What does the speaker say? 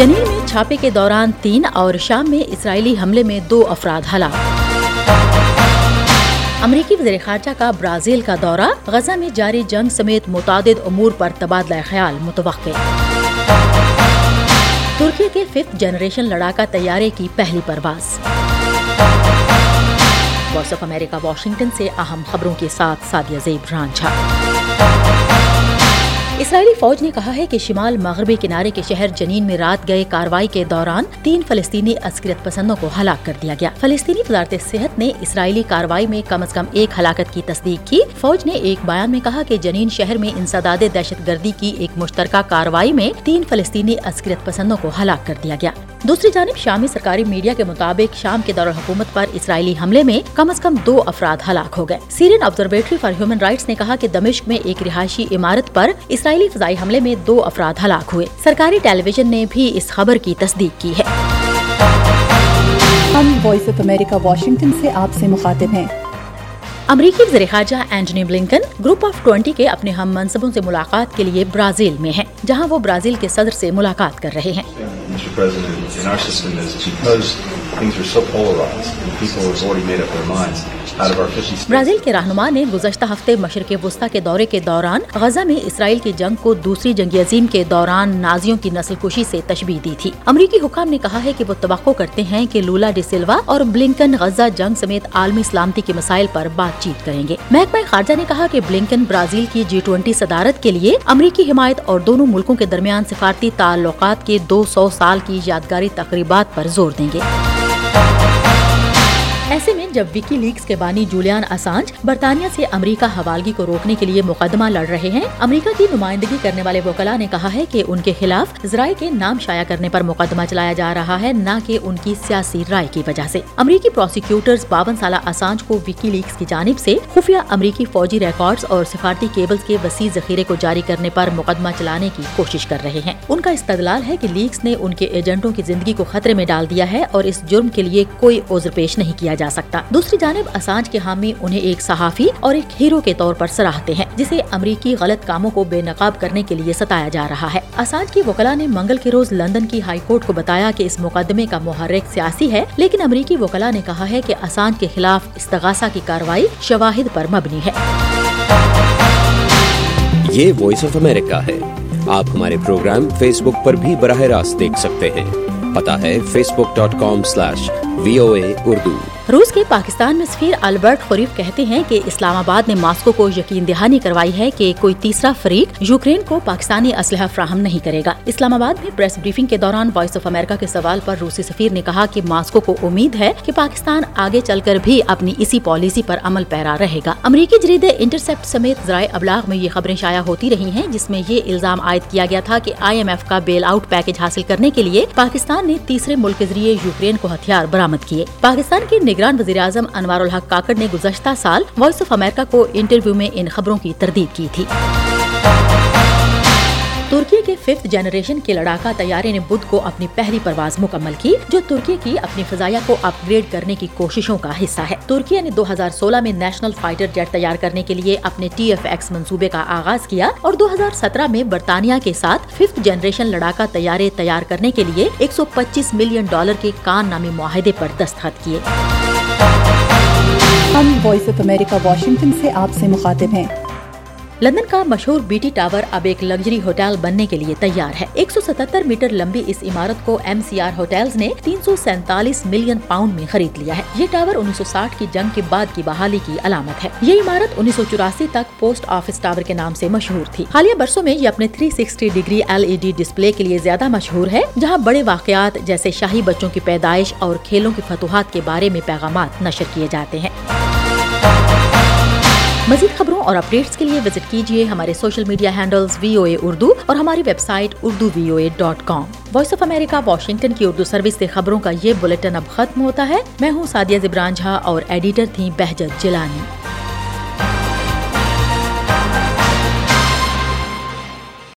جنین میں چھاپے کے دوران تین اور شام میں اسرائیلی حملے میں دو افراد ہلاک۔ امریکی وزیر خارجہ کا برازیل کا دورہ، غزہ میں جاری جنگ سمیت متعدد امور پر تبادلہ خیال متوقع۔ ترکی کے ففتھ جنریشن لڑاکا طیارے کی پہلی پرواز۔ وائس آف امریکہ، واشنگٹن سے اہم خبروں کے ساتھ سادیہ زیب رانجھا۔ اسرائیلی فوج نے کہا ہے کہ شمال مغربی کنارے کے شہر جنین میں رات گئے کاروائی کے دوران تین فلسطینی عسکریت پسندوں کو ہلاک کر دیا گیا۔ فلسطینی وزارت صحت نے اسرائیلی کاروائی میں کم از کم ایک ہلاکت کی تصدیق کی۔ فوج نے ایک بیان میں کہا کہ جنین شہر میں انسداد دہشت گردی کی ایک مشترکہ کاروائی میں تین فلسطینی عسکریت پسندوں کو ہلاک کر دیا گیا۔ دوسری جانب شامی سرکاری میڈیا کے مطابق شام کے دور حکومت پر اسرائیلی حملے میں کم از کم دو افراد ہلاک ہو گئے۔ Syrian observatory for human rights نے کہا کہ دمشق میں ایک رہائشی عمارت پر اسرائیلی فضائی حملے میں دو افراد ہلاک ہوئے۔ سرکاری ٹیلی ویژن نے بھی اس خبر کی تصدیق کی ہے۔ ہم وائس آف امریکہ واشنگٹن سے آپ سے مخاطب ہیں۔ امریکی وزیر خارجہ Antony Blinken group of twenty کے اپنے ہم منصبوں سے ملاقات کے لیے برازیل میں ہیں جہاں وہ برازیل کے صدر سے ملاقات کر رہے ہیں۔ Mr. President, in our system is because things are so polarized and people have already made up their minds, Brazil کے رہنما نے گزشتہ ہفتے مشرق وسطی کے دورے کے دوران غزہ میں اسرائیل کی جنگ کو دوسری جنگ عظیم کے دوران نازیوں کی نسل کشی سے تشبیح دی تھی۔ امریکی حکام نے کہا ہے کہ وہ توقع کرتے ہیں کہ لولا ڈی سلوا اور بلنکن غزہ جنگ سمیت عالمی سلامتی کے مسائل پر بات چیت کریں گے۔ محکمہ خارجہ نے کہا کہ بلنکن برازیل کی جی ٹوئنٹی صدارت کے لیے امریکی حمایت اور دونوں ملکوں کے درمیان سفارتی تعلقات کے دو سو سال کی یادگاری تقریبات پر زور دیں گے۔ ایسے میں جب وکی لیکس کے بانی جولیان اسانج برطانیہ سے امریکہ حوالگی کو روکنے کے لیے مقدمہ لڑ رہے ہیں، امریکہ کی نمائندگی کرنے والے وکلا نے کہا ہے کہ ان کے خلاف ذرائع کے نام شائع کرنے پر مقدمہ چلایا جا رہا ہے، نہ کہ ان کی سیاسی رائے کی وجہ سے۔ امریکی پروسیکیوٹرز باون سالہ اسانج کو وکی لیکس کی جانب سے خفیہ امریکی فوجی ریکارڈز اور سفارتی کیبلز کے وسیع ذخیرے کو جاری کرنے پر مقدمہ چلانے کی کوشش کر رہے ہیں۔ ان کا استدلال ہے کہ لیکس نے ان کے ایجنٹوں کی زندگی کو خطرے میں ڈال دیا ہے اور اس جرم کے لیے کوئی عذر پیش نہیں کیا جا سکتا۔ دوسری جانب، اسانج کے حامی انہیں ایک صحافی اور ایک ہیرو کے طور پر سراہتے ہیں، جسے امریکی غلط کاموں کو بے نقاب کرنے کے لیے ستایا جا رہا ہے۔ اسانج کی وکلا نے منگل کے روز لندن کی ہائی کورٹ کو بتایا کہ اس مقدمے کا محرک سیاسی ہے، لیکن امریکی وکلا نے کہا ہے کہ اسانج کے خلاف استغاثہ کی کاروائی شواہد پر مبنی ہے۔ یہ وائس آف امریکہ ہے۔ آپ ہمارے پروگرام فیس بک پر بھی براہ راست دیکھ سکتے ہیں۔ پتا ہے Facebook dot com slash V O A Urdu روس کے پاکستان میں سفیر البرٹ خریف کہتے ہیں کہ اسلام آباد نے ماسکو کو یقین دہانی کروائی ہے کہ کوئی تیسرا فریق یوکرین کو پاکستانی اسلحہ فراہم نہیں کرے گا۔ اسلام آباد میں پریس بریفنگ کے دوران وائس آف امریکہ کے سوال پر روسی سفیر نے کہا کہ ماسکو کو امید ہے کہ پاکستان آگے چل کر بھی اپنی اسی پالیسی پر عمل پیرا رہے گا۔ امریکی جرید انٹرسپٹ سمیت ذرائع ابلاغ میں یہ خبریں شائع ہوتی رہی ہیں، جس میں یہ الزام عائد کیا گیا تھا کہ آئی ایم ایف کا بیل آؤٹ پیکج حاصل کرنے کے لیے پاکستان نے تیسرے ملک کے ذریعے یوکرین کو ہتھیار برامد کیے۔ پاکستان کے نگران وزیر اعظم انوار الحق کاکڑ نے گزشتہ سال وائس آف امریکہ کو انٹرویو میں ان خبروں کی تردید کی تھی۔ ترکی کے ففتھ جنریشن کے لڑاکا طیارے نے بدھ کو اپنی پہلی پرواز مکمل کی، جو ترکی کی اپنی فضائیہ کو اپ گریڈ کرنے کی کوششوں کا حصہ ہے۔ ترکی نے دو ہزار سولہ میں نیشنل فائٹر جیٹ تیار کرنے کے لیے اپنے ٹی ایف ایکس منصوبے کا آغاز کیا اور دو ہزار سترہ میں برطانیہ کے ساتھ ففتھ جنریشن لڑاکا طیارے تیار کرنے کے لیے ایک سو پچیس ملین ڈالر کے کان نامی معاہدے پر دستخط کیے۔ ہم وائس آف امریکہ واشنگٹن سے آپ سے مخاطب ہیں۔ لندن کا مشہور بیٹی ٹاور اب ایک لگژری ہوٹل بننے کے لیے تیار ہے۔ ایک سو ستر میٹر لمبی اس عمارت کو ایم سی آر ہوٹلز نے تین سو سینتالیس ملین پاؤنڈ میں خرید لیا ہے۔ یہ ٹاور انیس سو ساٹھ کی جنگ کے بعد کی بحالی کی علامت ہے۔ یہ عمارت انیس سو چوراسی تک پوسٹ آفس ٹاور کے نام سے مشہور تھی۔ حالیہ برسوں میں یہ اپنے three sixty degree L E D display کے لیے زیادہ مشہور ہے، جہاں بڑے واقعات جیسے شاہی بچوں کی پیدائش اور کھیلوں کی فتوحات کے بارے میں پیغامات نشر کیے جاتے ہیں۔ مزید خبروں اور اپڈیٹس کے لیے وزٹ کیجیے ہمارے social media handles V O A Urdu اور ہماری website Urdu V O A dot com voice of America Washington کی اردو سروس سے خبروں کا یہ بلٹن اب ختم ہوتا ہے۔ میں ہوں سادیہ زبران جھا اور ایڈیٹر تھیں بہجت جلانی